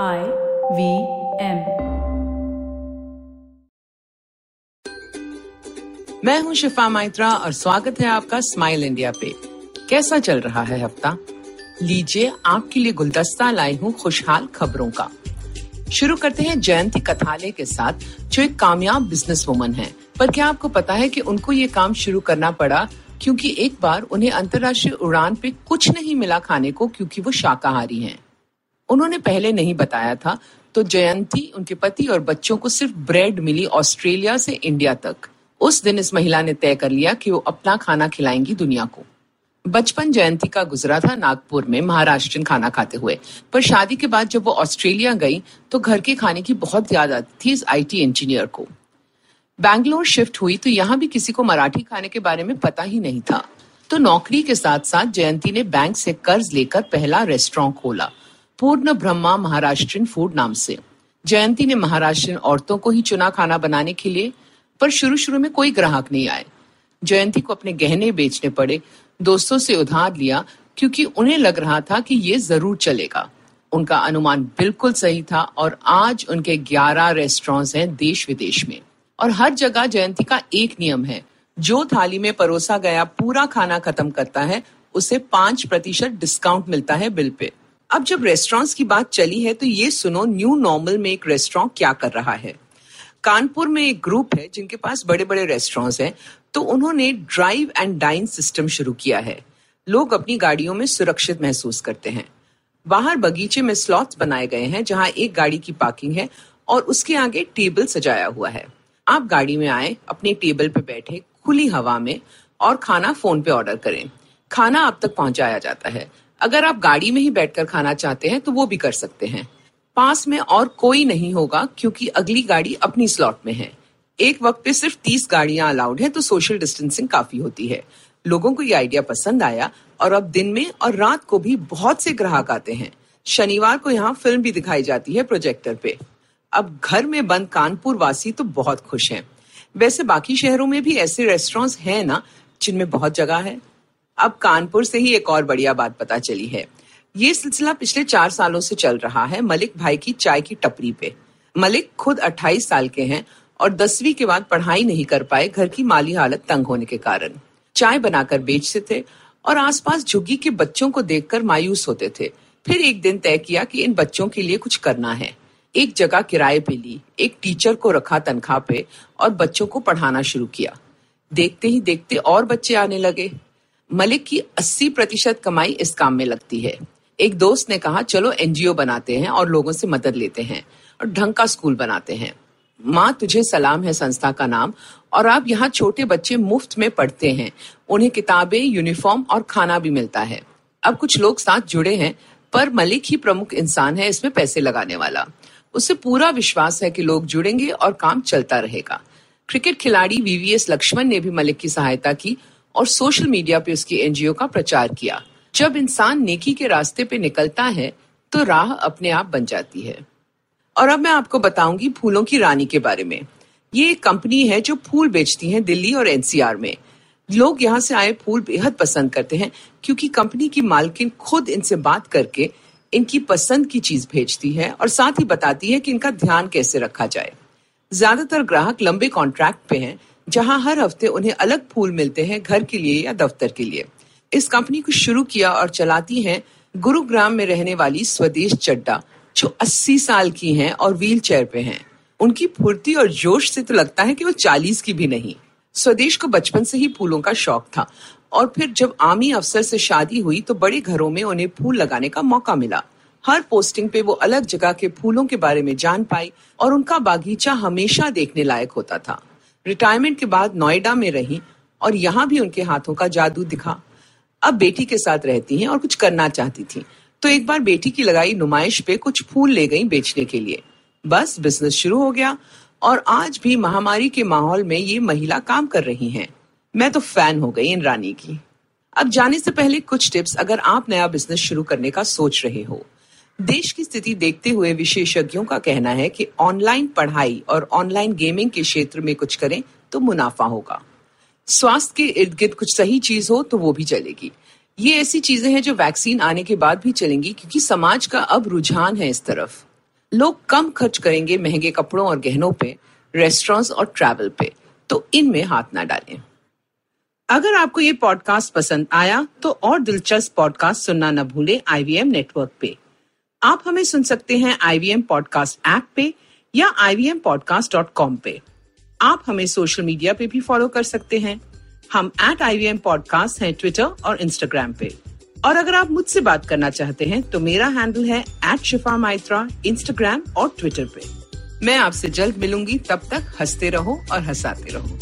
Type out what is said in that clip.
I V M मैं हूँ शिफा माइत्रा और स्वागत है आपका स्माइल इंडिया पे। कैसा चल रहा है हफ़्ता? लीजिए आपके लिए गुलदस्ता लाई हूँ खुशहाल खबरों का। शुरू करते हैं जयंती कथाले के साथ, जो एक कामयाब बिज़नेस वुमन है। पर क्या आपको पता है कि उनको ये काम शुरू करना पड़ा? क्योंकि एक बार उन्हें अंतर्राष्ट्रीय उड़ान पे कुछ नहीं मिला खाने को, क्योंकि वो शाकाहारी हैं। उन्होंने पहले नहीं बताया था तो जयंती उनके पति और बच्चों को सिर्फ़ ब्रेड मिली ऑस्ट्रेलिया से इंडिया तक। उस दिन इस महिला ने तय कर लिया कि वो अपना खाना खिलाएँगी दुनिया को। बचपन जयंती का गुजरा था नागपुर में महाराष्ट्रन खाना खाते हुए। पर शादी के बाद जब वो ऑस्ट्रेलिया गई तो घर के खाने की बहुत याद आती थी इस आईटी इंजीनियर को। बैंगलोर शिफ्ट हुई तो यहाँ भी किसी को मराठी खाने के बारे में पता ही नहीं था। तो नौकरी के साथ साथ जयंती ने बैंक से कर्ज लेकर पहला रेस्टोरेंट खोला। पूर्ण ब्रह्मा महाराष्ट्रियन फ़ूड नाम से। जयंती ने महाराष्ट्रियन औरतों को ही चुना खाना बनाने के लिए, पर शुरू शुरू में कोई ग्राहक नहीं आए। जयंती को अपने गहने बेचने पड़े, दोस्तों से उधार लिया, क्योंकि उन्हें लग रहा था कि ये ज़रूर चलेगा। उनका अनुमान बिल्कुल सही था और आज उनके 11 रेस्टोरेंट्स हैं देश विदेश में। और हर जगह जयंती का एक नियम है, जो थाली में परोसा गया पूरा खाना खत्म करता है, उसे पाँच प्रतिशत डिस्काउंट मिलता है बिल पे। अब जब रेस्टोरेंट्स की बात चली है तो ये सुनो न्यू नॉर्मल में एक रेस्टोरेंट क्या कर रहा है। कानपुर में एक ग्रुप है, जिनके पास बड़े बड़े रेस्टोरेंट्स हैं तो उन्होंने ड्राइव एंड डाइन सिस्टम शुरू किया है। लोग अपनी गाड़ियों में सुरक्षित महसूस करते हैं। बाहर बगीचे में स्लॉट्स बनाए गए हैं, जहाँ एक गाड़ी की पार्किंग है और उसके आगे टेबल सजाया हुआ है। आप गाड़ी में आए, अपने टेबल पे बैठे, खुली हवा में और खाना फ़ोन पे ऑर्डर करें। खाना आप तक पहुँचाया जाता है। अगर आप गाड़ी में ही बैठकर खाना चाहते हैं तो वो भी कर सकते हैं। पास में और कोई नहीं होगा, क्योंकि अगली गाड़ी अपनी स्लॉट में है। एक वक्त पे सिर्फ़ तीस गाड़ियाँ अलाउड है तो सोशल डिस्टेंसिंग काफ़ी होती है। लोगों को ये आइडिया पसंद आया, और अब दिन में और रात को भी बहुत से ग्राहक आते हैं। शनिवार को यहाँ फ़िल्म भी दिखाई जाती है प्रोजेक्टर पे। अब घर में बंद कानपुर वासी तो बहुत खुश हैं। वैसे बाकी शहरों में भी ऐसे रेस्टोरेंट्स हैं ना, जिनमें बहुत जगह है। अब कानपुर से ही एक और बढ़िया बात पता चली है। ये सिलसिला पिछले चार सालों से चल रहा है मलिक भाई की चाय की टपरी पे। मलिक खुद 28 साल के हैं और दसवीं के बाद पढ़ाई नहीं कर पाए, घर की माली हालत तंग होने के कारण। चाय बनाकर बेचते थे और आसपास झुग्गी के बच्चों को देखकर मायूस होते थे। फिर एक दिन तय किया कि इन बच्चों के लिए कुछ करना है। एक जगह किराए पे ली, एक टीचर को रखा तनख्वाह पे और बच्चों को पढ़ाना शुरू किया। देखते ही देखते और बच्चे आने लगे। मलिक की 80 प्रतिशत कमाई इस काम में लगती है। एक दोस्त ने कहा, चलो, एनजीओ बनाते हैं और लोगों से मदद लेते हैं और ढंग का स्कूल बनाते हैं। माँ, तुझे सलाम है संस्था का नाम और आप यहाँ छोटे बच्चे मुफ़्त में पढ़ते हैं। उन्हें किताबें, यूनिफॉर्म और खाना भी मिलता है। अब कुछ लोग साथ जुड़े हैं, पर मलिक ही प्रमुख इंसान है, इसमें पैसे लगाने वाला। उसे पूरा विश्वास है कि लोग जुड़ेंगे और काम चलता रहेगा। क्रिकेट खिलाड़ी वीवीएस लक्ष्मण ने भी मलिक की सहायता की और सोशल मीडिया पे उसकी एनजीओ का प्रचार किया। जब इंसान नेकी के रास्ते पे निकलता है तो राह अपने आप बन जाती है। और अब मैं आपको बताऊँगी फूलों की रानी के बारे में। ये एक कंपनी है जो फूल बेचती है दिल्ली और एनसीआर में। लोग यहाँ से आए फूल बेहद पसंद करते हैं, क्योंकि कंपनी की मालकिन खुद इनसे बात करके इनकी पसंद की चीज़ भेजती है और साथ ही बताती है कि इनका ध्यान कैसे रखा जाए। ज़्यादातर ग्राहक लंबे कॉन्ट्रैक्ट पे हैं जहाँ हर हफ़्ते उन्हें अलग फूल मिलते हैं घर के लिए या दफ्तर के लिए। इस कंपनी को शुरू किया और चलाती हैं गुरुग्राम में रहने वाली स्वदेश चड्डा जो 80 साल की हैं और व्हील चेयर पे हैं। उनकी फुर्ती और जोश से तो लगता है कि वो 40 की भी नहीं। स्वदेश को बचपन से ही फूलों का शौक था और फिर जब आमी अफसर से शादी हुई तो बड़े घरों में उन्हें फूल लगाने का मौका मिला। हर पोस्टिंग पे वो अलग जगह के फूलों के बारे में जान पाई और उनका बागीचा हमेशा देखने लायक होता था। रिटायरमेंट के बाद नोएडा में रही और यहाँ भी उनके हाथों का जादू दिखा। अब बेटी के साथ रहती हैं और कुछ करना चाहती थी। तो एक बार बेटी की लगाई नुमाइश पे कुछ फूल ले गई बेचने के लिए। बस बिज़नेस शुरू हो गया और आज भी महामारी के माहौल में ये महिला काम कर रही हैं। मैं तो फ़ैन हो गई इन रानी की। अब जाने से पहले कुछ टिप्स अगर आप नया बिज़नेस शुरू करने का सोच रहे हो। देश की स्थिति देखते हुए विशेषज्ञों का कहना है कि ऑनलाइन पढ़ाई और ऑनलाइन गेमिंग के क्षेत्र में कुछ करें तो मुनाफा होगा। स्वास्थ्य के इर्द गिर्द कुछ सही चीज़ हो तो वो भी चलेगी। ये ऐसी चीज़ें हैं जो वैक्सीन आने के बाद भी चलेंगी क्योंकि समाज का अब रुझान है इस तरफ़। लोग कम खर्च करेंगे महँगे कपड़ों और गहनों पे रेस्टोरेंट्स और ट्रैवल पे। तो इनमें हाथ ना डालें। अगर आपको ये पॉडकास्ट पसंद आया तो और दिलचस्प पॉडकास्ट सुनना न भूलें आईवीएम नेटवर्क पे। आप हमें सुन सकते हैं आईवीएम पॉडकास्ट ऐप पे या ivmpodcast.com पे। आप हमें सोशल मीडिया पे भी फॉलो कर सकते हैं। हम एट आई पॉडकास्ट हैं ट्विटर और इंस्टाग्राम पे। और अगर आप मुझसे बात करना चाहते हैं तो मेरा हैंडल है एट शिफा माइत्रा इंस्टाग्राम और ट्विटर पे। मैं आपसे जल्द मिलूँगी, तब तक हँसते रहो और हंसाते रहो।